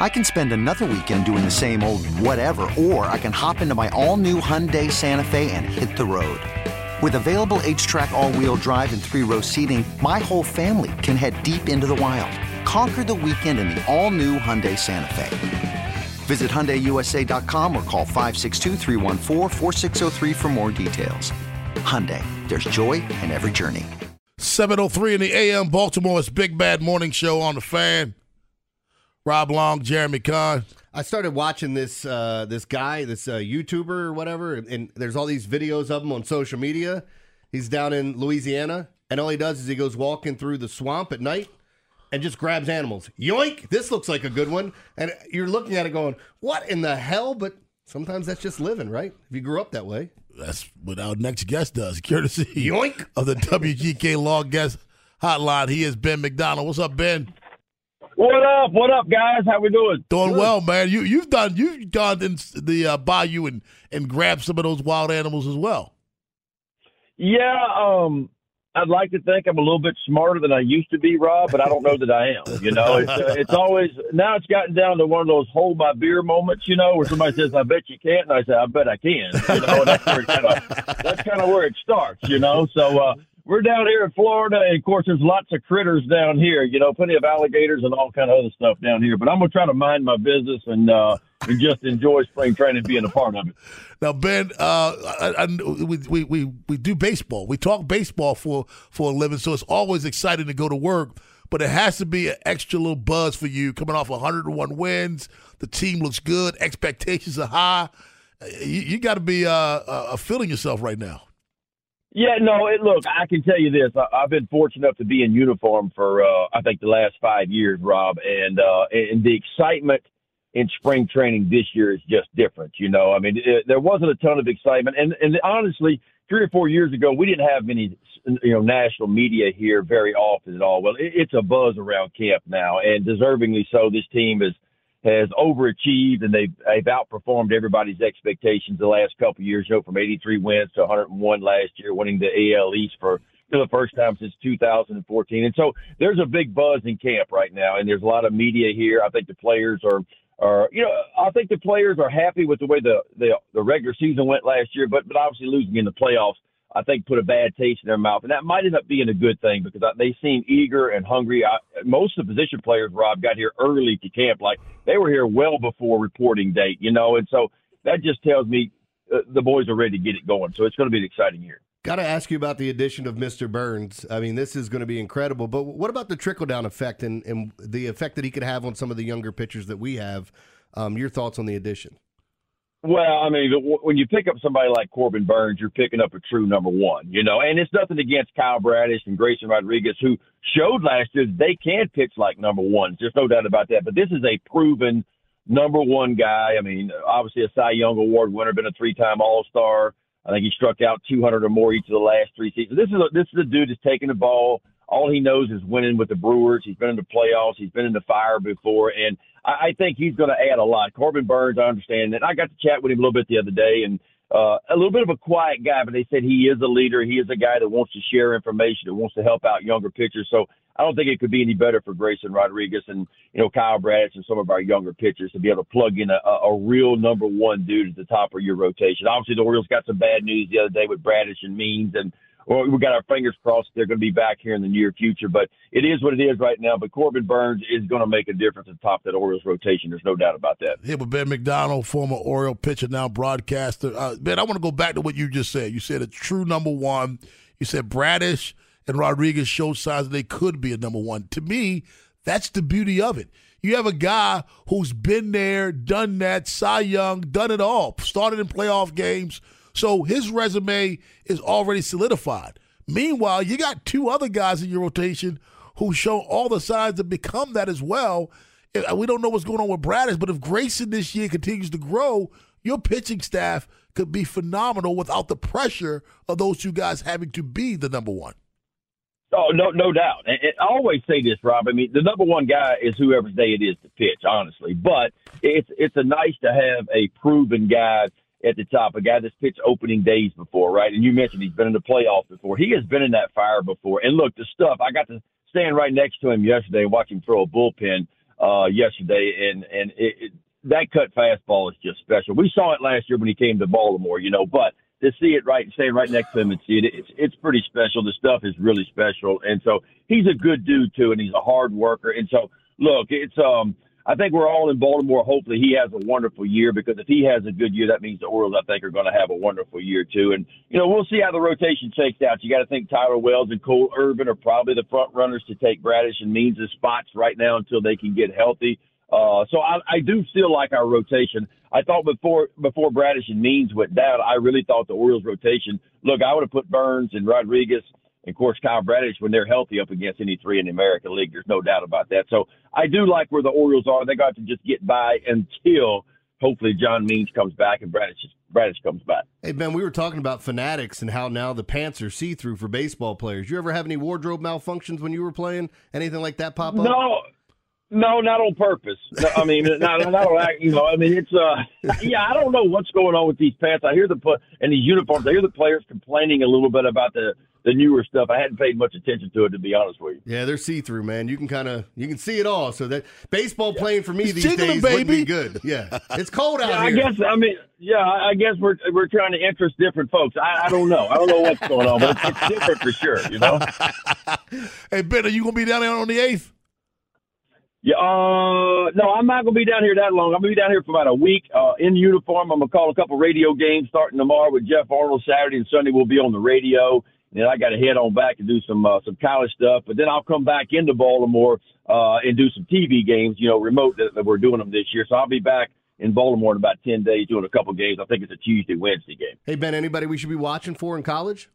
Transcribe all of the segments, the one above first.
I can spend another weekend doing the same old whatever, or I can hop into my all new Hyundai Santa Fe and hit the road. With available HTRAC, all wheel drive, and three row seating, my whole family can head deep into the wild. Conquer the weekend in the all new Hyundai Santa Fe. Visit HyundaiUSA.com or call 562 for more details. Hyundai, there's joy in every journey. 703 in the AM Baltimore's Big Bad Morning Show on the fan. Rob Long, Jeremy Kahn. I started watching this uh, this guy, this uh, YouTuber or whatever, and there's all these videos of him on social media. He's down in Louisiana, and all he does is he goes walking through the swamp at night and just grabs animals. Yoink! This looks like a good one. And you're looking at it going, what in the hell? But sometimes that's just living, right? If you grew up that way. That's what our next guest does, courtesy Yoink! of the WGK Law Guest Hotline. He is Ben McDonald. What's up, Ben? What up? What up, guys? How we doing? Doing well, man. You you've done you've gone in the uh, bayou and and grabbed some of those wild animals as well. Yeah, um, I'd like to think I'm a little bit smarter than I used to be, Rob, but I don't know that I am. You know, it's, uh, it's always now it's gotten down to one of those hold my beer moments, you know, where somebody says, "I bet you can't," and I say, "I bet I can." You know, and that's where kind of that's kind of where it starts, you know. So uh, we're down here in Florida, and of course, there's lots of critters down here. You know, plenty of alligators and all kind of other stuff down here. But I'm gonna try to mind my business and uh, and just enjoy spring training, being a part of it. Now, Ben, uh, I, I, we, we we we do baseball. We talk baseball for for a living, so it's always exciting to go to work. But it has to be an extra little buzz for you coming off 101 wins. The team looks good. Expectations are high. You, you got to be uh, uh, feeling yourself right now. Yeah, no, it, look, I can tell you this. I, I've been fortunate enough to be in uniform for, uh, I think, the last five years, Rob, and uh, and the excitement in spring training this year is just different. You know, I mean, it, there wasn't a ton of excitement, and and honestly, three or four years ago, we didn't have many, you know, national media here very often at all. Well, it, it's a buzz around camp now, and deservingly so. This team is has overachieved and they've, they've outperformed everybody's expectations the last couple of years. You know, from 83 wins to 101 last year, winning the AL East for for the first time since 2014. And so there's a big buzz in camp right now, and there's a lot of media here. I think the players are are you know I think the players are happy with the way the the, the regular season went last year, but but obviously losing in the playoffs I think put a bad taste in their mouth, and that might end up being a good thing because they seem eager and hungry. I, most of the position players, Rob, got here early to camp, like they were here well before reporting date, you know, and so that just tells me uh, the boys are ready to get it going. So it's going to be an exciting year. Got to ask you about the addition of Mr. Burnes. I mean, this is going to be incredible. But what about the trickle down effect and, and the effect that he could have on some of the younger pitchers that we have? Um, your thoughts on the addition? Well, I mean, when you pick up somebody like Corbin Burnes, you're picking up a true number one, you know, and it's nothing against Kyle Bradish and Grayson Rodriguez, who showed last year they can pitch like number ones. There's no doubt about that. But this is a proven number one guy. I mean, obviously a Cy Young Award winner, been a three time All Star. I think he struck out 200 or more each of the last three seasons. This is a, this is a dude that's taking the ball. All he knows is winning with the Brewers. He's been in the playoffs. He's been in the fire before, and I, I think he's going to add a lot. Corbin Burnes, I understand that. I got to chat with him a little bit the other day, and uh, a little bit of a quiet guy, but they said he is a leader. He is a guy that wants to share information, that wants to help out younger pitchers. So I don't think it could be any better for Grayson Rodriguez and you know Kyle Bradish and some of our younger pitchers to be able to plug in a, a real number one dude at the top of your rotation. Obviously, the Orioles got some bad news the other day with Bradish and Means and well, we got our fingers crossed they're going to be back here in the near future. But it is what it is right now. But Corbin Burnes is going to make a difference at top that Orioles rotation. There's no doubt about that. Here with Ben McDonald, former Oriole pitcher, now broadcaster. Uh, ben, I want to go back to what you just said. You said a true number one. You said Bradish and Rodriguez showed signs that they could be a number one. To me, that's the beauty of it. You have a guy who's been there, done that, Cy Young, done it all, started in playoff games. So his resume is already solidified. Meanwhile, you got two other guys in your rotation who show all the signs to become that as well. Uh, we don't know what's going on with Bradish, but if Grayson this year continues to grow, your pitching staff could be phenomenal without the pressure of those two guys having to be the number one. Oh, no, no doubt. And, I always say this, Rob. I mean, the number one guy is whoever's day it is to pitch, honestly. But it's it's a nice to have a proven guy at the top, a guy that's pitched opening days before, right? And you mentioned he's been in the playoffs before. He has been in that fire before. And look, the stuff I got to stand right next to him yesterday watch him throw a bullpen uh, yesterday, and and it, it, that cut fastball is just special. We saw it last year when he came to Baltimore, you know, but to see it right, stand right next to him and see it, it's it's pretty special. The stuff is really special, and so he's a good dude too, and he's a hard worker. And so, look, it's um, I think we're all in Baltimore. Hopefully, he has a wonderful year because if he has a good year, that means the Orioles, I think, are going to have a wonderful year too. And you know, we'll see how the rotation shakes out. You got to think Tyler Wells and Cole Irvin are probably the front runners to take Bradish and Means' spots right now until they can get healthy. Uh, so I, I do still like our rotation. I thought before before Bradish and Means went down, I really thought the Orioles rotation. Look, I would have put Burnes and Rodriguez and of course Kyle Bradish when they're healthy up against any three in the American League. There's no doubt about that. So I do like where the Orioles are. They got to just get by until hopefully John Means comes back and Bradish Bradish comes back. Hey Ben, we were talking about fanatics and how now the pants are see through for baseball players. You ever have any wardrobe malfunctions when you were playing? Anything like that pop up? No. No, not on purpose. No, I mean, not, not on you know. I mean, it's uh, yeah. I don't know what's going on with these pants. I hear the put and these uniforms. I hear the players complaining a little bit about the the newer stuff. I hadn't paid much attention to it, to be honest with you. Yeah, they're see through, man. You can kind of you can see it all. So that baseball yeah. playing for me it's these days baby. would be good. Yeah, it's cold out yeah, here. I guess. I mean, yeah, I guess we're we're trying to interest different folks. I, I don't know. I don't know what's going on, but it's, it's different for sure. You know. hey Ben, are you gonna be down there on the eighth? Yeah, uh, no, I'm not gonna be down here that long. I'm gonna be down here for about a week uh, in uniform. I'm gonna call a couple radio games starting tomorrow with Geoff Arnold. Saturday and Sunday we'll be on the radio. And then I got to head on back and do some uh, some college stuff, but then I'll come back into Baltimore uh, and do some TV games. You know, remote that, that we're doing them this year. So I'll be back in Baltimore in about ten days doing a couple games. I think it's a Tuesday Wednesday game. Hey Ben, anybody we should be watching for in college?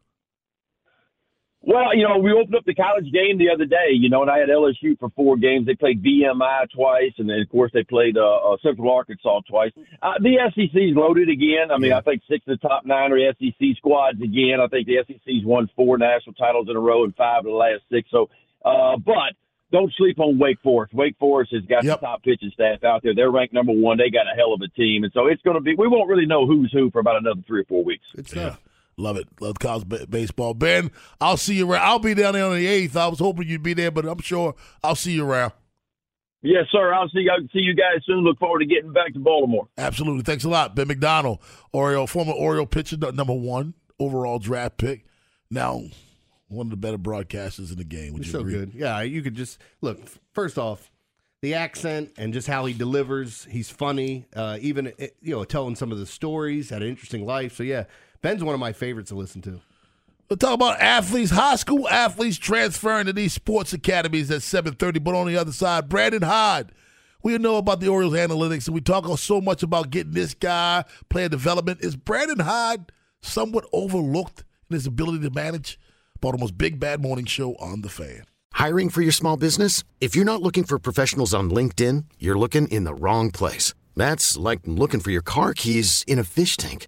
Well, you know, we opened up the college game the other day, you know, and I had LSU for four games. They played VMI twice, and then, of course, they played uh, uh, Central Arkansas twice. Uh, the SEC's loaded again. I mean, I think six of the top nine are SEC squads again. I think the SEC's won four national titles in a row and five of the last six. So, uh, but don't sleep on Wake Forest. Wake Forest has got yep. the top pitching staff out there. They're ranked number one. They got a hell of a team, and so it's going to be. We won't really know who's who for about another three or four weeks. It's yeah. Love it. Love college baseball. Ben, I'll see you around. I'll be down there on the 8th. I was hoping you'd be there, but I'm sure I'll see you around. Yes, sir. I'll see, I'll see you guys soon. Look forward to getting back to Baltimore. Absolutely. Thanks a lot. Ben McDonald, Oriole, former Oriole pitcher, number one overall draft pick. Now, one of the better broadcasters in the game. Would you so agree? good. Yeah, you could just look. First off, the accent and just how he delivers. He's funny. Uh, even eh, you know, telling some of the stories. Had an interesting life. So yeah, Ben's one of my favorites to listen to. We'll talk about athletes, high school athletes transferring to these sports academies at 7:30. But on the other side, Brandon Hyde. We know about the Orioles analytics, and we talk so much about getting this guy player development. Is Brandon Hyde somewhat overlooked in his ability to manage? Baltimore's Big Bad Morning Show on the Fan. Hiring for your small business? If you're not looking for professionals on LinkedIn, you're looking in the wrong place. That's like looking for your car keys in a fish tank.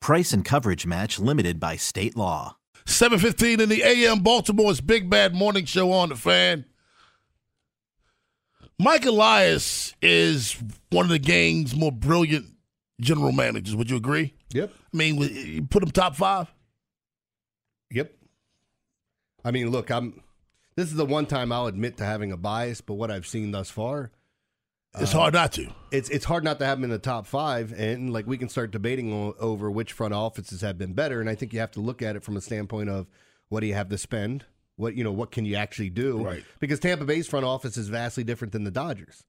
Price and coverage match limited by state law. 715 in the AM Baltimore's Big Bad Morning Show on the fan. Mike Elias is one of the gang's more brilliant general managers. Would you agree? Yep. I mean, you put him top five? Yep. I mean, look, I'm. This is the one time I'll admit to having a bias, but what I've seen thus far, It's hard not to. it's it's hard not to have him in the top five, and like we can start debating o- over which front offices have been better, and I think you have to look at it from a standpoint of what do you have to spend, what you know, what can you actually do, Right. Because Tampa Bay's front office is vastly different than the Dodgers,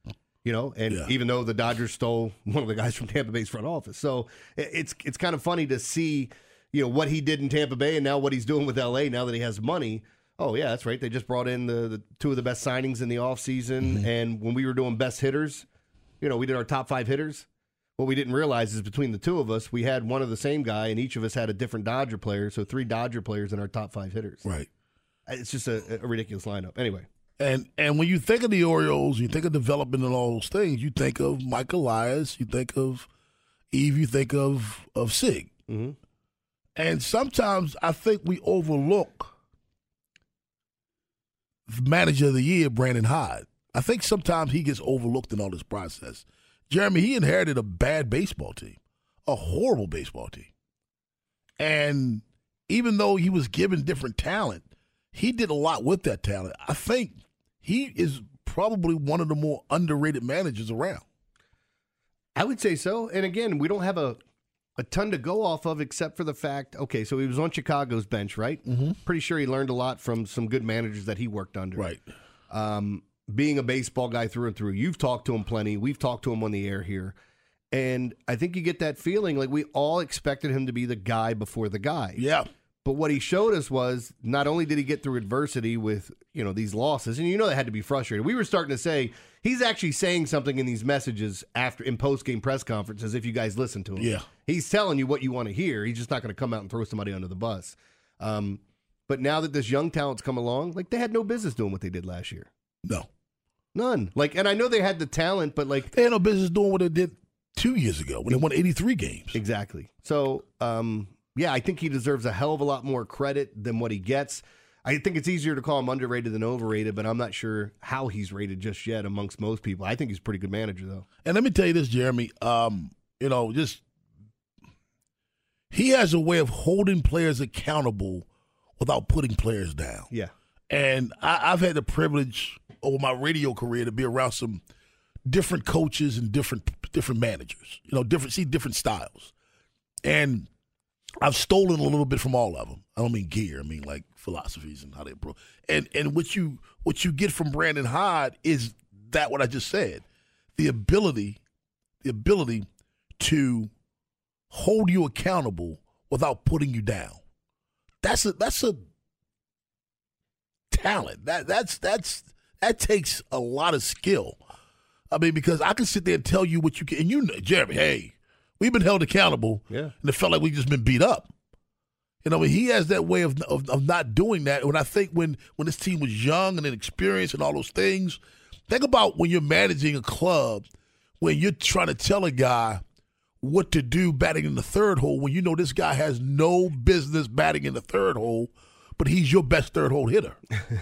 you know, and Yeah. even though the Dodgers stole one of the guys from Tampa Bay's front office, so it- it's it's kind of funny to see, you know, what he did in Tampa Bay and now what he's doing with LA now that he has money. Oh yeah, that's right. They just brought in the, the two of the best signings in the offseason. and when we were doing best hitters, you know, we did our top five hitters. What we didn't realize is between the two of us, we had one of the same guy, and each of us had a different Dodger player. So three Dodger players in our top five hitters. Right. It's just a, a ridiculous lineup. Anyway, And and when you think of the Orioles, you think of development and all those things. You think of Mike Elias, you think of Eve, you think of of Sig. Mhm. And sometimes I think we overlook manager of the year, Brandon Hyde. I think sometimes he gets overlooked in all this process. Jeremy, he inherited a bad baseball team, a horrible baseball team. And even though he was given different talent, he did a lot with that talent. I think he is probably one of the more underrated managers around. I would say so. And again, we don't have a a ton to go off of except for the fact. Okay, so he was on Chicago's bench, right? Mm-hmm. Pretty sure he learned a lot from some good managers that he worked under. Right. um, being a baseball guy through and through. You've talked to him plenty. We've talked to him on the air here. And I think you get that feeling like we all expected him to be the guy before the guy. Yeah. But what he showed us was not only did he get through adversity with, you know, these losses, and you know they had to be frustrated. We were starting to say he's actually saying something in these messages after in post game press conferences if you guys listen to him. Yeah. He's telling you what you want to hear. He's just not going to come out and throw somebody under the bus. Um, but now that this young talent's come along, like they had no business doing what they did last year. No. None. Like, and I know they had the talent, but like, They had no business doing what they did two years ago when they won 83 games. exactly. So, um, yeah, I think he deserves a hell of a lot more credit than what he gets. I think it's easier to call him underrated than overrated, but I'm not sure how he's rated just yet amongst most people. I think he's a pretty good manager, though. And let me tell you this, Jeremy. Um, you know, just he has a way of holding players accountable without putting players down. Yeah. And I, I've had the privilege over my radio career to be around some different coaches and different different managers. You know, different see different styles. And I've stolen a little bit from all of them. I don't mean gear. I mean like philosophies and how they approach. And and what you what you get from Brandon Hyde is that what I just said, the ability, the ability to hold you accountable without putting you down. That's a that's a talent. That that's that's that takes a lot of skill. I mean, because I can sit there and tell you what you can, and you, know, Jeremy. Hey, we've been held accountable, Yeah. and it felt like we just been beat up. You know, I mean, he has that way of, of of not doing that. When I think when when this team was young and inexperienced and all those things, think about when you're managing a club, when you're trying to tell a guy what to do batting in the third hole when you know this guy has no business batting in the third hole, but he's your best third hole hitter.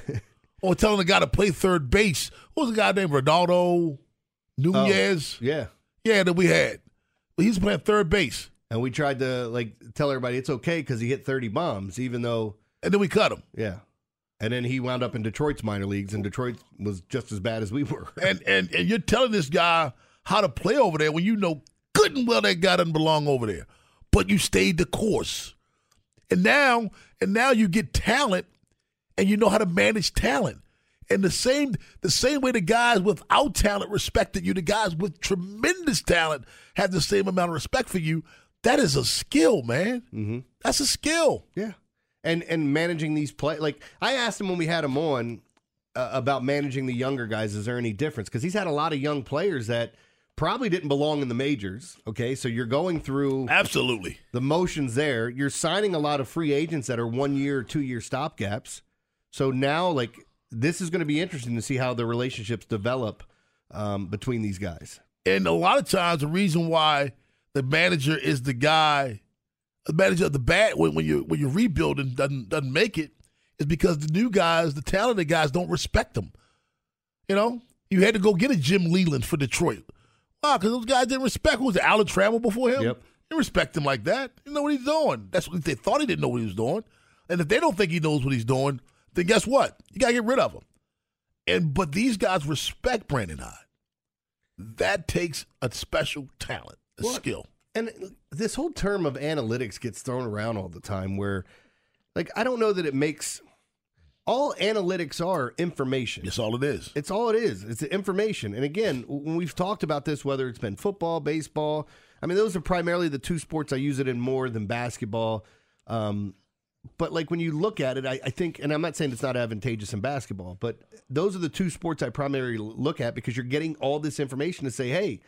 or telling the guy to play third base. What was the guy named Ronaldo oh, Nunez? Yeah. Yeah, that we had. But he's playing third base, And we tried to like tell everybody it's okay because he hit 30 bombs, even though, and then we cut him. yeah. And then he wound up in Detroit's minor leagues, and Detroit was just as bad as we were. And and and you're telling this guy how to play over there when you know good and well that guy doesn't belong over there. But you stayed the course. And now and now you get talent and you know how to manage talent. And the same the same way the guys without talent respected you, the guys with tremendous talent have the same amount of respect for you. That is a skill, man. mm-hmm. That's a skill. Yeah, and and managing these play like I asked him when we had him on uh, about managing the younger guys. Is there any difference? Because he's had a lot of young players that probably didn't belong in the majors. Okay, so you're going through Absolutely. the motions there. You're signing a lot of free agents that are one year, two year stopgaps. So now, like this is going to be interesting to see how the relationships develop um, between these guys. And a lot of times, the reason why the manager is the guy, the manager of the bat when, when you when you're rebuilding doesn't doesn't make it, is because the new guys, the talented guys, don't respect them. You know, you had to go get a Jim Leyland for Detroit. Wow, because those guys didn't respect. Who was it, Alan Trammell before him? Yep. They respect him like that. You know what he's doing. That's what they thought he didn't know what he was doing. And if they don't think he knows what he's doing, then guess what? You gotta get rid of him. And but these guys respect Brandon Hyde. That takes a special talent, a Well, skill. And this whole term of analytics gets thrown around all the time where like I don't know that it makes all analytics are information. That's all it is. It's all it is. It's information. And again, when we've talked about this, whether it's been football, baseball, I mean, those are primarily the two sports I use it in more than basketball. Um, but like when you look at it, I, I think, and I'm not saying it's not advantageous in basketball, but those are the two sports I primarily look at because you're getting all this information to say, hey,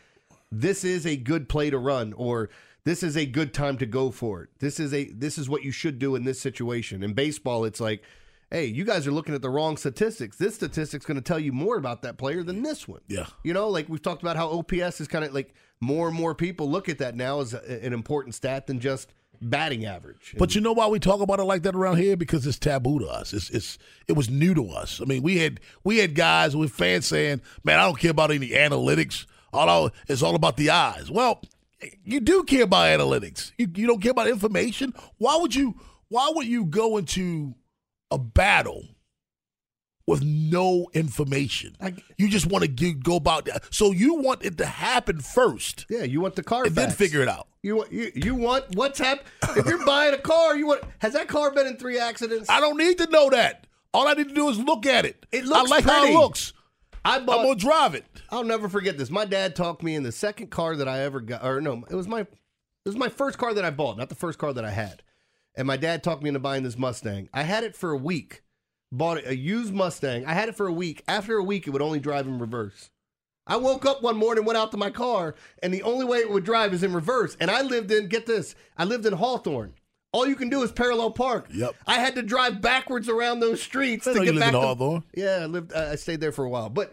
this is a good play to run, or this is a good time to go for it. This is a this is what you should do in this situation. In baseball, it's like, hey, you guys are looking at the wrong statistics. This statistic's going to tell you more about that player than this one. Yeah. You know, like we've talked about how OPS is kind of like more and more people look at that now as a, an important stat than just batting average. But you know why we talk about it like that around here? Because it's taboo to us. It's it's it was new to us. I mean, we had we had guys with fans saying, "Man, I don't care about any analytics. All it's all about the eyes." Well, you do care about analytics. You you don't care about information. Why would you? Why would you go into a battle with no information? I- you just want to go about that. So you want it to happen first, yeah, you want the car and then figure it out. You want you, you want what's happened? if you're buying a car, you want has that car been in three accidents? I don't need to know that. All I need to do is look at it. It looks I like how it looks. I I'm gonna drive it. I'll never forget this. My dad talked me in the second car that I ever got, or no, it was my, it was my first car that I bought, not the first car that I had. And my dad talked me into buying this Mustang. I had it for a week. Bought it, a used Mustang. I had it for a week. After a week, it would only drive in reverse. I woke up one morning, went out to my car, and the only way it would drive is in reverse. And I lived in, get this, I lived in Hawthorne. All you can do is parallel park. Yep. I had to drive backwards around those streets I to get back in to Hawthorne. yeah, I lived. I stayed there for a while, but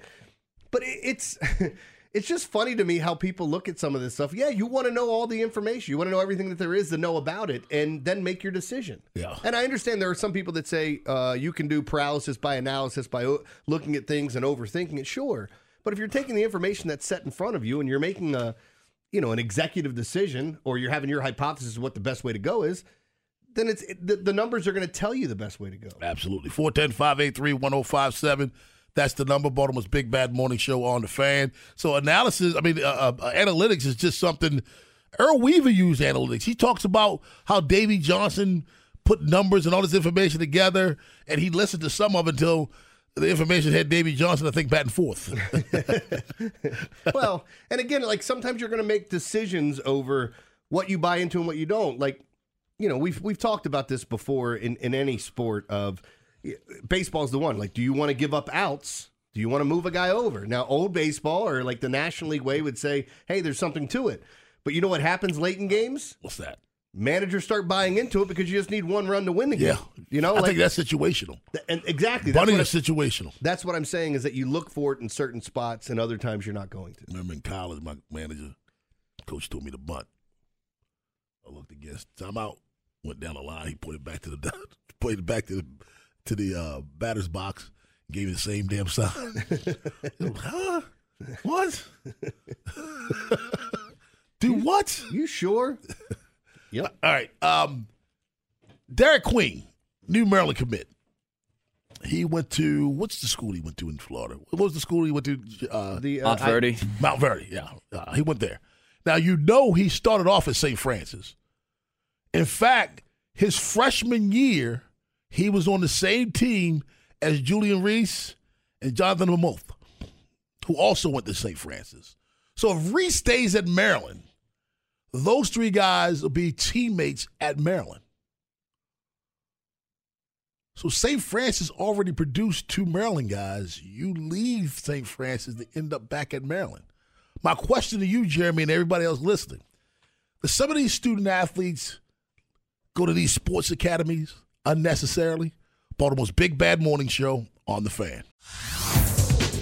but it- it's it's just funny to me how people look at some of this stuff. Yeah, you want to know all the information, you want to know everything that there is to know about it, and then make your decision. Yeah. And I understand there are some people that say uh, you can do paralysis by analysis by o- looking at things and overthinking it. Sure, but if you're taking the information that's set in front of you and you're making a you know an executive decision, or you're having your hypothesis of what the best way to go is. Then it's the, the numbers are going to tell you the best way to go. Absolutely. 410 583 1057. That's the number. Baltimore's Big Bad Morning Show on the fan. So analysis, I mean, uh, uh, analytics is just something. Earl Weaver used analytics. He talks about how Davey Johnson put numbers and all this information together, and he listened to some of it until the information had Davey Johnson, I think, batting fourth. well, and again, like sometimes you're going to make decisions over what you buy into and what you don't. Like, you know, we've we've talked about this before in in any sport. Of baseball's the one. Like, do you want to give up outs? Do you want to move a guy over? Now, old baseball or like the National League way would say, hey, there's something to it. But you know what happens late in games? What's that? Managers start buying into it because you just need one run to win the game. Yeah. You know, I like think that's situational. and exactly that's Bunting is situational. that's what I'm saying is that you look for it in certain spots and other times you're not going to. remember in college, my manager, coach told me to bunt. I looked against timeout, went down the line. He put it back to the put it back to the to the uh, batter's box. Gave me the same damn sign. huh? What? Do what? You sure? yep. All right. Um, Derek Queen, New Maryland commit. He went to what's the school he went to in Florida? What was the school he went to? Uh, The uh, Mount Verde. Mount Verde. Yeah, uh, he went there. Now you know he started off at St. Frances. In fact, his freshman year, he was on the same team as Julian Reese and Jahnathan Lamothe, who also went to St. Frances. So if Reese stays at Maryland, those three guys will be teammates at Maryland. So St. Frances already produced two Maryland guys. You leave St. Frances to end up back at Maryland. My question to you, Jeremy, and everybody else listening: Does some of these student athletes go to these sports academies unnecessarily? Baltimore's Big Bad Morning Show on the Fan.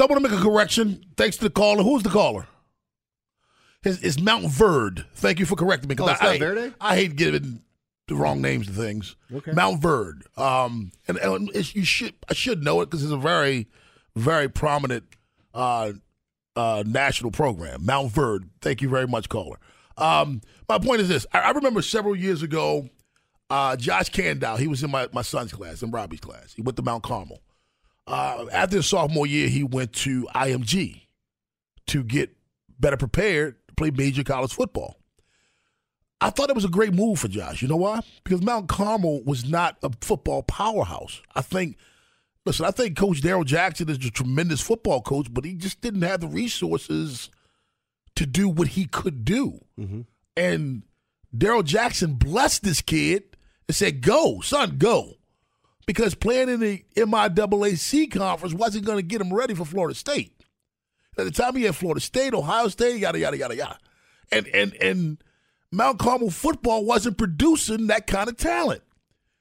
So I want to make a correction. Thanks to the caller. Who's the caller? His, it's Mount Verd. Thank you for correcting me. Oh, I, I, Verde? I hate giving the wrong names to things. Okay. Mount Verd. Um, and, and you should I should know it because it's a very, very prominent uh, uh, national program. Mount Verd. Thank you very much, caller. Um, my point is this: I, I remember several years ago, uh, Josh Candow. He was in my, my son's class, in Robbie's class. He went to Mount Carmel. Uh, after his sophomore year, he went to IMG to get better prepared to play major college football. I thought it was a great move for Josh. You know why? Because Mount Carmel was not a football powerhouse. I think, listen, I think Coach Daryl Jackson is a tremendous football coach, but he just didn't have the resources to do what he could do. And Daryl Jackson blessed this kid and said, Go, son, go. Because playing in the MIAAC conference wasn't going to get him ready for Florida State. At the time he had Florida State, Ohio State, yada yada yada yada. And and and Mount Carmel football wasn't producing that kind of talent.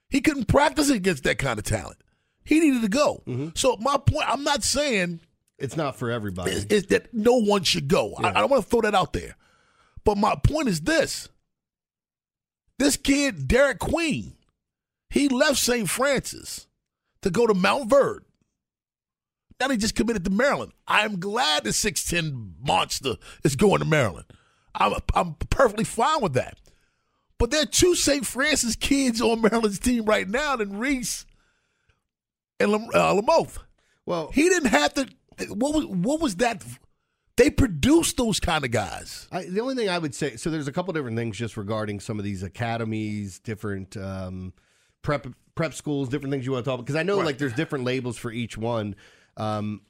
He couldn't practice against that kind of talent. He needed to go. Mm-hmm. So my point, I'm not saying It's not for everybody. is, is that no one should go. I, I don't want to throw that out there. But my point is this. This kid, Derek Queen, he left St. Frances to go to Mount Verde. Now he just committed to Maryland. I'm glad the 6'10 monster is going to Maryland. I'm, I'm perfectly fine with that. But there are two St. Frances kids on Maryland's team right now than Reese and Lam- uh, Lamothe. well, He didn't have to. What was what was that? They produced those kind of guys. I, the only thing I would say, so there's a couple different things just regarding some of these academies, different um, prep prep schools, different things you want to talk about. Because I know like there's different labels for each one. Um,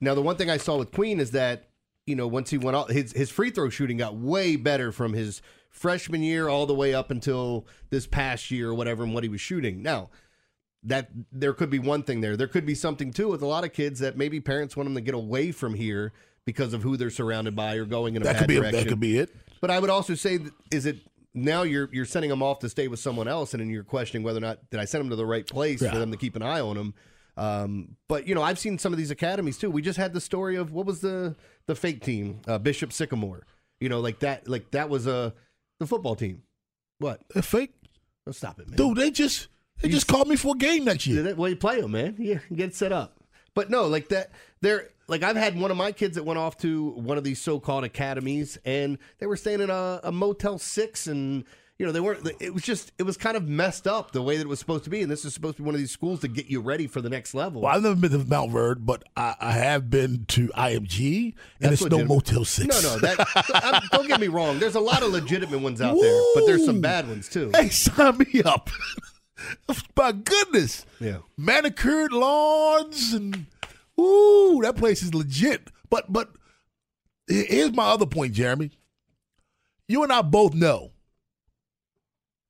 now, the one thing I saw with Queen is that you know once he went out, his his free throw shooting got way better from his freshman year all the way up until this past year or whatever, and what he was shooting. Now, that there could be one thing there. There could be something too with a lot of kids that maybe parents want them to get away from here because of who they're surrounded by or going in a That bad could be direction. that could be it. But I would also say, is it now you're you're sending them off to stay with someone else, and then you're questioning whether or not did I send them to the right place Yeah. for them to keep an eye on them. Um, but you know, I've seen some of these academies too. We just had the story of what was the the fake team, uh, Bishop Sycamore. You know, like that, like that was a the football team. What? They're fake, Oh, stop it, man. dude. They just they just called me for a game next year. Well, you play them, man. Yeah, get set up. But no, like that. They're like I've had one of my kids that went off to one of these so-called academies, and they were staying in a, a Motel Six, and you know they weren't. It was just it was kind of messed up the way that it was supposed to be, and this is supposed to be one of these schools to get you ready for the next level. Well, I've never been to Mount Verde, but I, I have been to IMG, and That's it's no legitimate. Motel Six. No, no, that I'm, don't get me wrong. There's a lot of legitimate ones out there, but there's some bad ones too. hey, sign me up. My goodness, Yeah. manicured lawns and ooh, that place is legit. But but here's my other point, Jeremy. You and I both know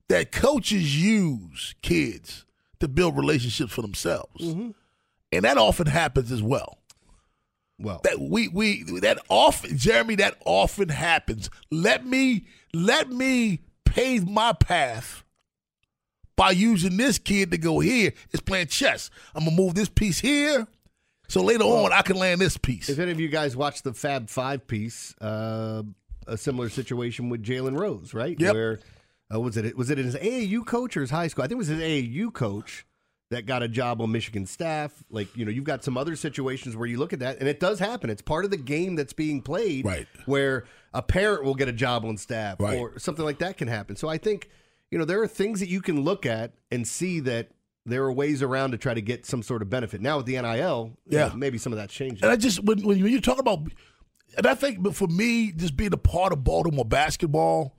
that coaches use kids to build relationships for themselves, mm-hmm. and that often happens as well. Well, that we we that often Jeremy that often happens. Let me let me pave my path by using this kid to go here. It's playing chess. I'm gonna move this piece here, so later on I can land this piece. If any of you guys watched the Fab Five piece, uh, a similar situation with Jalen Rose, right? Yep. Where uh, was it? Was it his AAU coach or his high school? I think it was his AAU coach that got a job on Michigan staff. Like you know, you've got some other situations where you look at that, and it does happen. It's part of the game that's being played, Right. Where a parent will get a job on staff, Right. or something like that can happen. So I think you know there are things that you can look at and see that. There are ways around to try to get some sort of benefit. Now with the NIL, you Yeah. know, maybe some of that's changing. And I just when when you talk about, and I think but for me, just being a part of Baltimore basketball,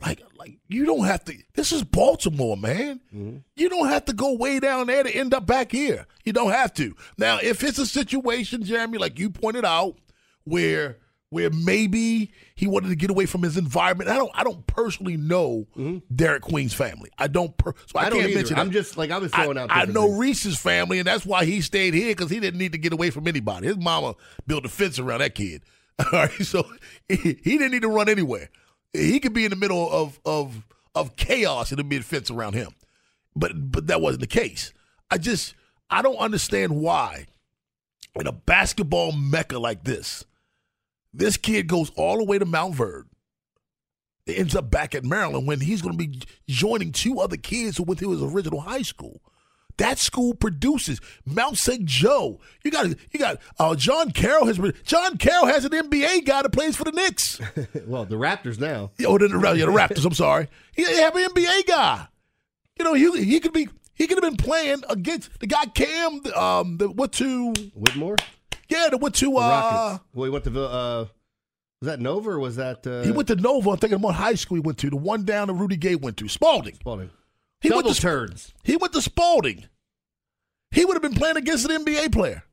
like like you don't have to. This is Baltimore, man. Mm-hmm. You don't have to go way down there to end up back here. You don't have to. Now, if it's a situation, Jeremy, like you pointed out, where where maybe he wanted to get away from his environment. I don't I don't personally know mm-hmm. Derek Queen's family. I don't. Per, so I, I can't mention. I'm just like I was I, throwing out. I know things. Reese's family, and that's why he stayed here because he didn't need to get away from anybody. His mama built a fence around that kid. All right, so he, he didn't need to run anywhere. He could be in the middle of of of chaos and there'd be a fence around him. But but that wasn't the case. I just I don't understand why in a basketball mecca like this, this kid goes all the way to Mount Verde. It ends up back at Maryland when he's going to be joining two other kids who went to his original high school. That school produces Mount St. Joe. You got you got uh, John Carroll has been John Carroll has an NBA guy that plays for the Knicks. well, the Raptors now. Oh, the, yeah, the Raptors. I'm sorry. He have an NBA guy. You know, he he could be he could have been playing against the guy Cam. Um, the what to Whitmore, yeah, the what to the uh. Rockets. Well, he went to Vil- uh, was that Nova or was that uh, He went to Nova. I'm thinking what high school he went to. The one down that Rudy Gay went to. Spalding. Spalding? He Double went to turns. He went to Spalding. He would have been playing against an NBA player.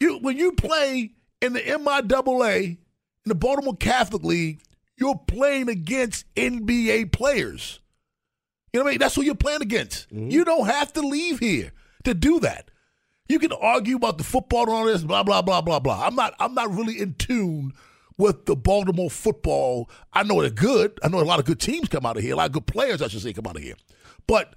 You when you play in the MIAA in the Baltimore Catholic League, you're playing against NBA players. You know what I mean? That's who you're playing against. You don't have to leave here to do that. You can argue about the football and all this, blah blah blah blah blah. I'm not. I'm not really in tune with the Baltimore football. I know they're good. I know a lot of good teams come out of here. A lot of good players, I should say, come out of here. But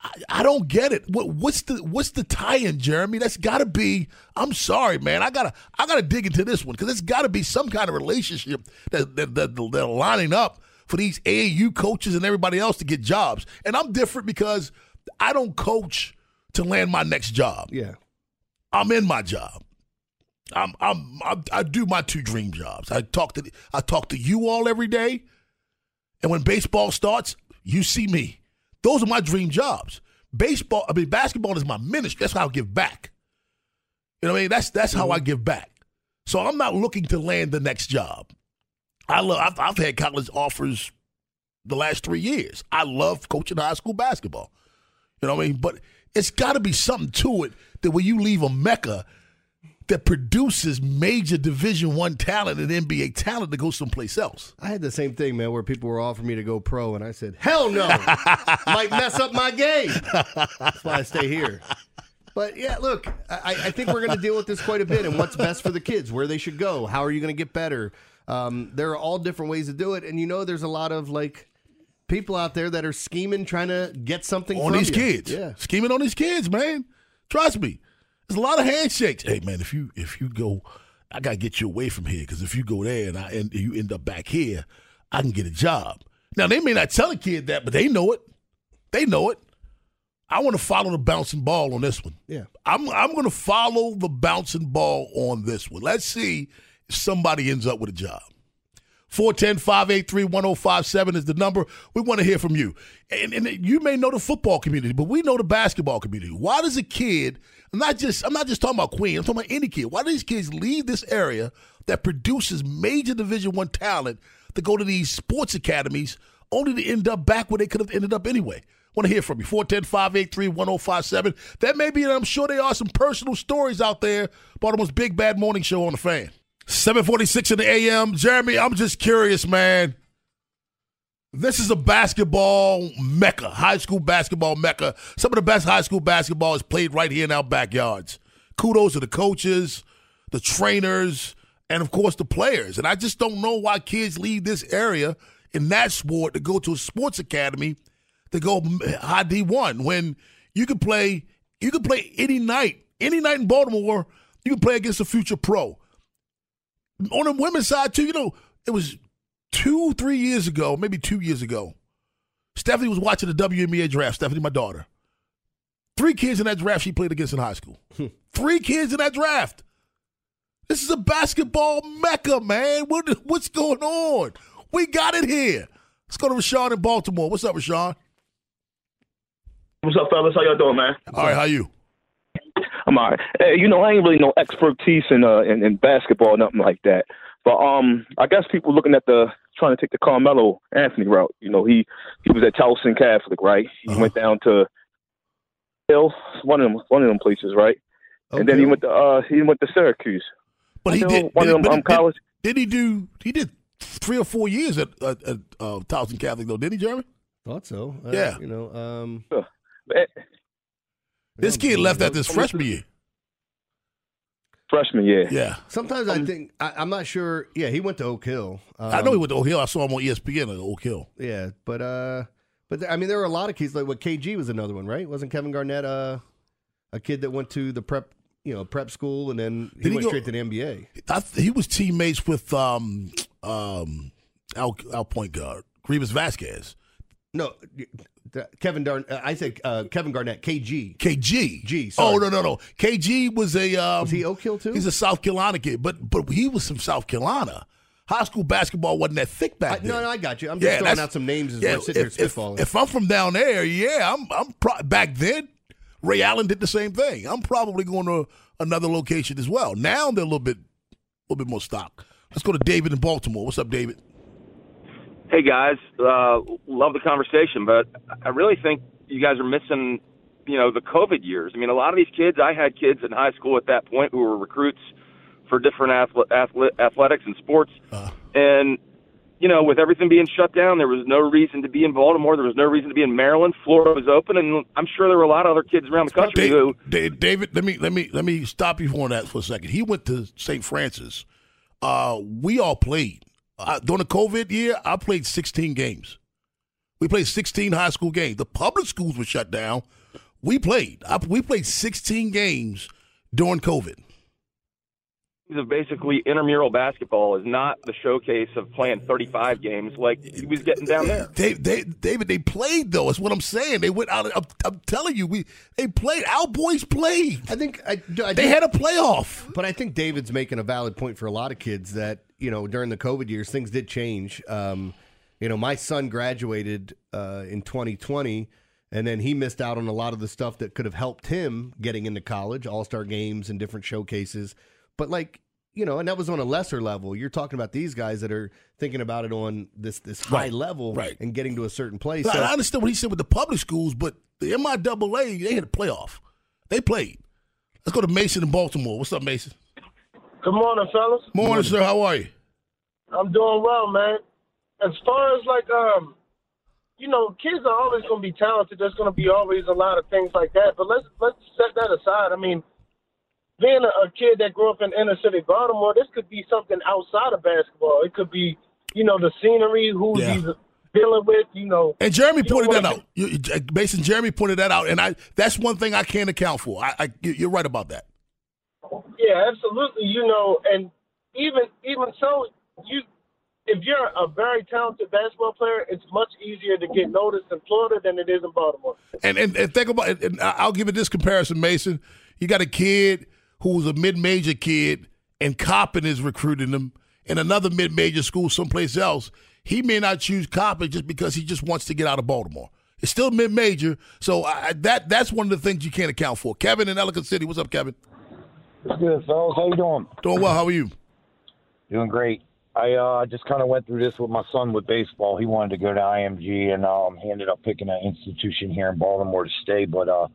I, I don't get it. What, what's the what's the tie-in, Jeremy? That's got to be. I'm sorry, man. I gotta I gotta dig into this one because it's got to be some kind of relationship that that, that are lining up for these AAU coaches and everybody else to get jobs. And I'm different because I don't coach to land my next job. Yeah. I'm in my job. I'm, I'm, I'm I do my two dream jobs. I talk to I talk to you all every day, and when baseball starts, you see me. Those are my dream jobs. Baseball, I mean basketball is my ministry. That's how I give back. You know what I mean? That's that's how mm-hmm. I give back. So I'm not looking to land the next job. I love. I've, I've had college offers the last three years. I love coaching high school basketball. You know what I mean? But it's got to be something to it that when you leave a mecca that produces major Division One talent and NBA talent to go someplace else. I had the same thing, man, where people were offering me to go pro, and I said, "Hell no, might mess up my game." That's why I stay here. But yeah, look, I, I think we're going to deal with this quite a bit, and what's best for the kids, where they should go, how are you going to get better? Um, there are all different ways to do it, and you know, there's a lot of like people out there that are scheming, trying to get something on from these you. kids. Yeah, Scheming on these kids, man. Trust me. There's a lot of handshakes. Hey man, if you if you go, I gotta get you away from here because if you go there and I and you end up back here, I can get a job. Now they may not tell a kid that, but they know it. They know it. I want to follow the bouncing ball on this one. Yeah. I'm I'm going to follow the bouncing ball on this one. Let's see if somebody ends up with a job. 410-583-1057 is the number. We want to hear from you. And, and you may know the football community, but we know the basketball community. Why does a kid, I'm not just I'm not just talking about Queen, I'm talking about any kid. Why do these kids leave this area that produces major division one talent to go to these sports academies only to end up back where they could have ended up anyway? Want to hear from you. 410-583-1057. That may be, and I'm sure there are some personal stories out there. Baltimore's Big Bad Morning Show on the fan. 746 in the AM. Jeremy, I'm just curious, man. This is a basketball mecca, high school basketball mecca. Some of the best high school basketball is played right here in our backyards. kudos to the coaches, the trainers, and of course the players. And I just don't know why kids leave this area in that sport to go to a sports academy to go high D one when you can play you can play any night, any night in Baltimore. You can play against a future pro. On the women's side too, you know, it was two, three years ago, maybe two years ago. Stephanie was watching the WNBA draft. Stephanie, my daughter. Three kids in that draft she played against in high school. Hmm. Three kids in that draft. This is a basketball mecca, man. What, what's going on? We got it here. Let's go to Rashawn in Baltimore. What's up, Rashawn? What's up, fellas? How y'all doing, man? All right, how you? I'm all right. Hey, you know, I ain't really no expertise in uh in, in basketball or nothing like that. But um, I guess people looking at the trying to take the Carmelo Anthony route. You know, he he was at Towson Catholic, right? He Uh-huh. went down to Hill, one of them, one of them places, right? And then he went to uh he went to Syracuse. But he I know did. one did, of them um, did- college. Did, he do? He did three or four years at at, at uh, Towson Catholic, though, didn't he, Jeremy? Thought so. Uh, Yeah. You know, um, Eh, This kid left at this freshman year. Freshman, year. Yeah, sometimes I think I, I'm not sure. Yeah, he went to Oak Hill. Um, I know he went to Oak Hill. I saw him on ESPN at Oak Hill. Yeah, but uh, but th- I mean, there were a lot of kids. Like what KG was another one, right? Wasn't Kevin Garnett uh, a kid that went to the prep, you know, prep school, and then he Did he went go- straight to the NBA? I th- he was teammates with um um our, our point guard Greivis Vasquez. No, Kevin Durant. Uh, I said uh, Kevin Garnett, KG. KG. G, sorry. Oh no no no. KG was a um, Was he Oak Hill too? He's a South Carolina kid, but but he was from South Carolina. High school basketball wasn't that thick back I, then. no, no, I got you. I'm just throwing out some names as yeah, we're sitting if, here if, if I'm from down there, yeah, I'm I'm pro- back then. Ray Allen did the same thing. I'm probably going to another location as well. Now they're a little bit, a little bit more stock. Let's go to David in Baltimore. What's up, David? Hey guys, uh, love the conversation, but I really think you guys are missing, you know, the COVID years. I mean, a lot of these kids, I had kids in high school at that point who were recruits for different athle- athle- athletics and sports, and you know, with everything being shut down, there was no reason to be in Baltimore. There was no reason to be in Maryland. Florida was open, and I'm sure there were a lot of other kids around the country Da- who. Da- David, let me let me let me stop you on that for a second. He went to St. Francis. Uh, we all played uh, during the COVID year. I played 16 games. We played 16 high school games. The public schools were shut down. We played. I, we played 16 games during COVID. of basically intramural basketball is not the showcase of playing 35 games like he was getting down there. Dave, Dave, David, they played though. That's what I'm saying. They went out. I'm, I'm telling you, we they played. Our boys played. I think I, I They had a playoff. But I think David's making a valid point for a lot of kids that you know during the COVID years things did change. Um, you know, my son graduated uh, in 2020, and then he missed out on a lot of the stuff that could have helped him getting into college, All Star games and different showcases. But like you know, and that was on a lesser level. You're talking about these guys that are thinking about it on this this high Right, level right. and getting to a certain place. I- So- I understand what he said with the public schools, but the MIAA they had a playoff. They played. Let's go to Mason in Baltimore. What's up, Mason? Good morning, fellas. Morning, sir. How are you? I'm doing well, man. As far as like um, you know, kids are always going to be talented. There's going to be always a lot of things like that. But let's let's set that aside. I mean, being a, a kid that grew up in inner city Baltimore, this could be something outside of basketball. It could be, you know, the scenery, who Yeah. he's dealing with. You know, And Jeremy You pointed that out. You, you- Mason, Jeremy pointed that out, and I that's one thing I can't account for. I, I you're right about that. Yeah, absolutely. You know, and even even so, you if you're a very talented basketball player, it's much easier to get noticed in Florida than it is in Baltimore. And and, and think about it. I'll give it this comparison, Mason. You got a kid who was a mid-major kid, and Coppin is recruiting him in another mid-major school someplace else. He may not choose Coppin just because he just wants to get out of Baltimore. It's still mid-major, so I- that that's one of the things you can't account for. Kevin in Ellicott City, what's up, Kevin? What's good, fellas? How you doing? Doing well. How are you? Doing great. I uh, just kind of went through this with my son with baseball. He wanted to go to IMG, and um, he ended up picking an institution here in Baltimore to stay. But uh,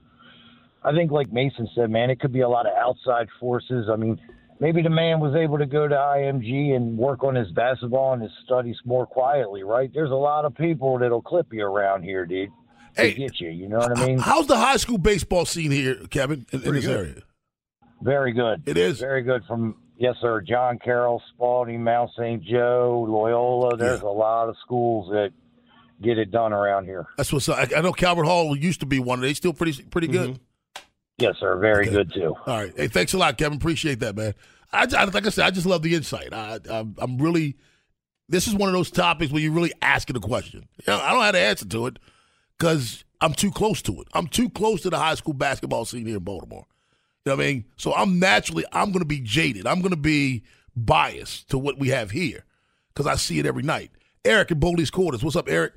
I think, like Mason said, man, it could be a lot of outside forces. I mean, maybe the man was able to go to IMG and work on his basketball and his studies more quietly, right? There's a lot of people that'll clip you around here, dude, Hey, get you. You know what I mean? How's the high school baseball scene here, Kevin, in, in Pretty this good. area? Very good. It is very good from yes, sir. John Carroll, Spalding, Mount St. Joe, Loyola. There's a lot of schools that get it done around here. That's what's. I, I know Calvert Hall used to be one. They still pretty pretty good? Mm-hmm. Yes, sir. Very good too. All right. Hey, thanks a lot, Kevin. Appreciate that, man. I, I like I said, I just love the insight. I, I I'm really. This is one of those topics where you're really asking a question. You know, I don't have the answer to it because I'm too close to it. I'm too close to the high school basketball scene here in Baltimore. You know what I mean? So I'm naturally I'm going to be jaded. I'm going to be biased to what we have here because I see it every night. Eric in Bowley's Quarters. What's up, Eric?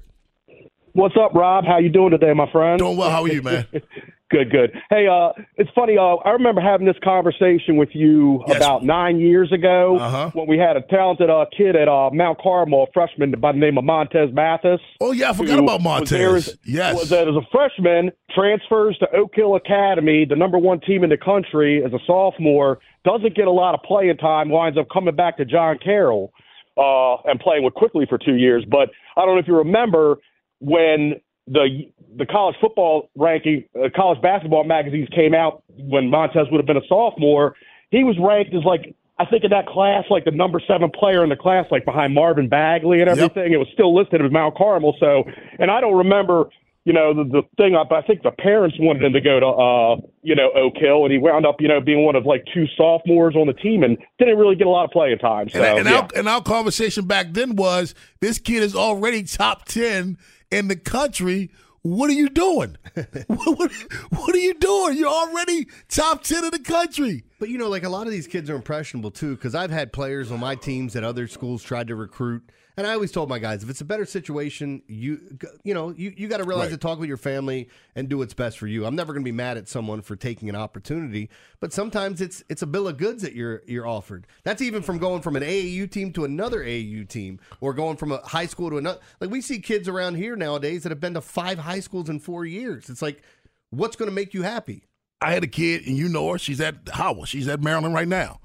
What's up, Rob? How you doing today, my friend? Doing well. How are you, man? good, good. Hey, uh, it's funny. Uh, I remember having this conversation with you about nine years ago Uh-huh. when we had a talented uh, kid at uh, Mount Carmel, a freshman by the name of Montez Mathis. Oh yeah, I forgot about was there Montez. as- Yes. was that as a freshman, transfers to Oak Hill Academy, the number one team in the country, as a sophomore, doesn't get a lot of playing time, winds up coming back to John Carroll uh, and playing with Quickley for two years. But I don't know if you remember when the the college football ranking, uh, college basketball magazines came out when Montez would have been a sophomore. He was ranked as like I think in that class like the number seven player in the class, like behind Marvin Bagley and everything. It was still listed as Mount Carmel. So, and I don't remember. You know the, the thing up. I think the parents wanted him to go to, uh, you know, Oak Hill, and he wound up, you know, being one of like two sophomores on the team, and didn't really get a lot of playing time. So, and, and, yeah. our, and our conversation back then was this kid is already top 10 in the country. What are you doing? what, what, what are you doing? You're already top 10 in the country. But you know, like a lot of these kids are impressionable too, because I've had players on my teams that other schools tried to recruit, and I always told my guys, if it's a better situation, you you know, you, you got to realize Right. to talk with your family and do what's best for you. I'm never going to be mad at someone for taking an opportunity, but sometimes it's it's a bill of goods that you're you're offered. That's even from going from an AAU team to another AAU team, or going from a high school to another. Like we see kids around here nowadays that have been to five high schools in four years. It's like, what's going to make you happy? I had a kid, and you know her. She's at Howell. She's at Maryland right now.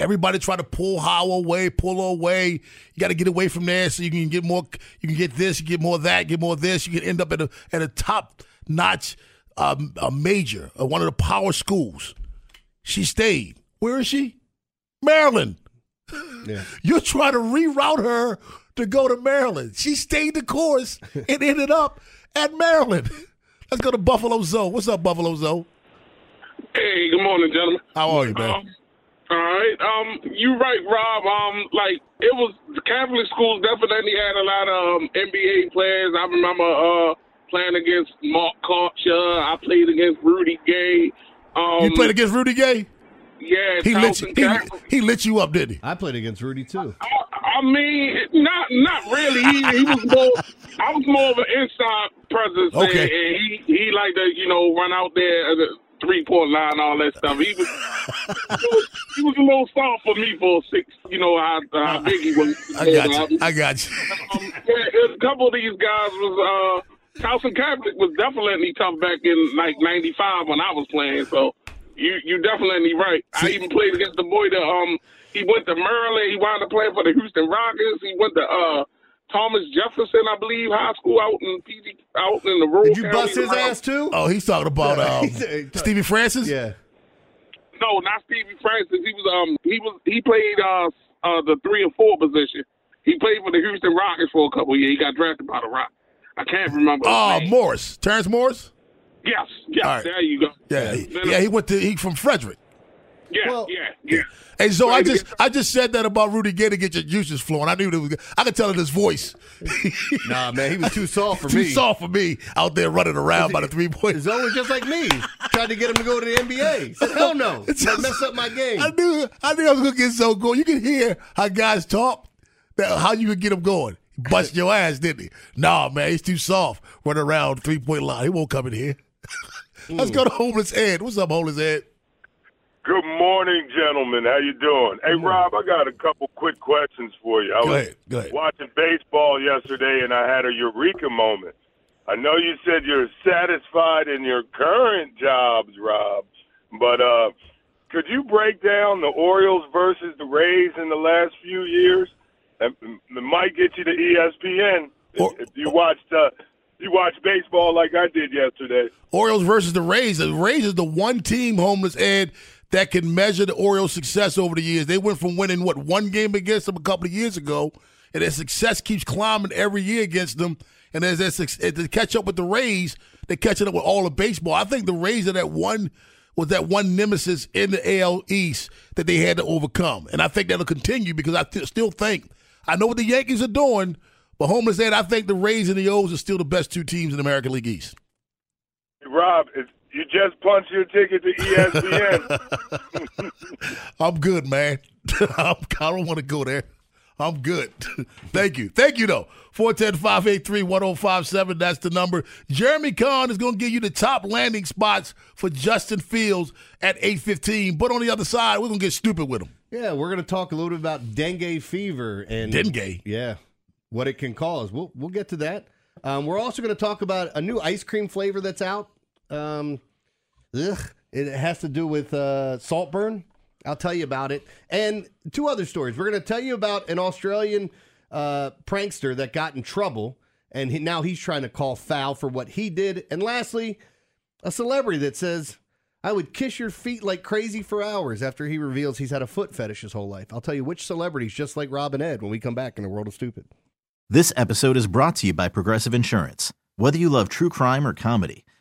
Everybody try to pull Howell away, pull away. You got to get away from there so you can get more. You can get this, you get more of that, get more of this. You can end up at a at a top notch, um, a major, uh, one of the power schools. She stayed. Where is she? Maryland. Yeah. You're trying to reroute her to go to Maryland. She stayed the course and ended up at Maryland. Let's go to Buffalo Zoe. What's up, Buffalo Zoe? Hey, good morning, gentlemen. How are you, man? Um, all right. Um, you right, Rob. Um, like it was the Catholic schools definitely had a lot of um, NBA players. I remember uh playing against Mark Karcher. I played against Rudy Gay. Um, you played against Rudy Gay? Yeah, He lit, you, he, he lit you up, didn't he? I played against Rudy too. I mean, not not really. He, he was more. I was more of an inside presence, Okay. and, he he liked to you know run out there at the three point line, all that stuff. He was, he was he was a little soft for me for six. You know how how big he was. I got you. I got you. Um, yeah, a couple of these guys was uh, Towson Catholic was definitely tough back in like '95 when I was playing. So you you definitely right. I even played against the boy that um he went to Maryland. He wound up playing for the Houston Rockets. He went to uh Thomas Jefferson, I believe, high school out in PG out in the rural. Did you county bust his around- ass too? Oh, he's talking about um, Stevie Francis? Yeah. No, not Stevie Francis. He was um he was he played uh uh the three and four position. He played for the Houston Rockets for a couple of years. He got drafted by the Rock. I can't remember. his Oh, name. Morris. Terence Morris? Yes, yes, All right. there you go. Yeah, he, yeah, he went to he from Frederick. Yeah, yeah, yeah. Hey, so I Right. just I just said that about Rudy Gay to get your juices flowing. I knew it was. I could tell in his voice. Nah, man, he was too soft for Too me. Too soft for me out there running around by the three point. Zoe was just like me. Tried to get him to go to the NBA. Said, hell no. It's Might just- mess up my game. I knew I knew I was gonna get so going. You can hear how guys talk. That how you could get him going. He bust your ass, didn't he? Nah, man, he's too soft. Running around three point line. He won't come in here. Let's go hmm. to homeless Ed. What's up, homeless Ed? Good morning, gentlemen. How you doing? Hey, Rob, I got a couple quick questions for you. I Go was ahead, go ahead. watching baseball yesterday, and I had a eureka moment. I know you said you're satisfied in your current jobs, Rob, but uh, could you break down the Orioles versus the Rays in the last few years? And it might get you to ESPN if, if you watched uh, you watched baseball like I did yesterday. Orioles versus the Rays. The Rays is the one team, homeless Ed, that can measure the Orioles' success over the years. They went from winning what one game against them a couple of years ago, and their success keeps climbing every year against them. And as they, catch up with the Rays, they're catching up with all of baseball. I think the Rays are that one was that one nemesis in the AL East that they had to overcome, and I think that'll continue because I th- still think I know what the Yankees are doing, but homeless Ed I think the Rays and the O's are still the best two teams in the American League East. Rob, you just punched your ticket to ESPN. I'm good, man. I'm, I don't want to go there. I'm good. Thank you. Thank you, though. 410 583 1057. That's the number. Jeremy Conn is going to give you the top landing spots for Justin Fields at 815. But on the other side, we're going to get stupid with him. Yeah, we're going to talk a little bit about dengue fever and dengue. Yeah, what it can cause. We'll we'll get to that. Um, we're also going to talk about a new ice cream flavor that's out. Um, ugh, it has to do with uh, Saltburn. I'll tell you about it. And two other stories. We're going to tell you about an Australian uh, prankster that got in trouble, and he, now he's trying to call foul for what he did. And lastly, a celebrity that says, I would kiss your feet like crazy for hours after he reveals he's had a foot fetish his whole life. I'll tell you which celebrities just like Robin Ed when we come back in the world of stupid. This episode is brought to you by Progressive Insurance. Whether you love true crime or comedy,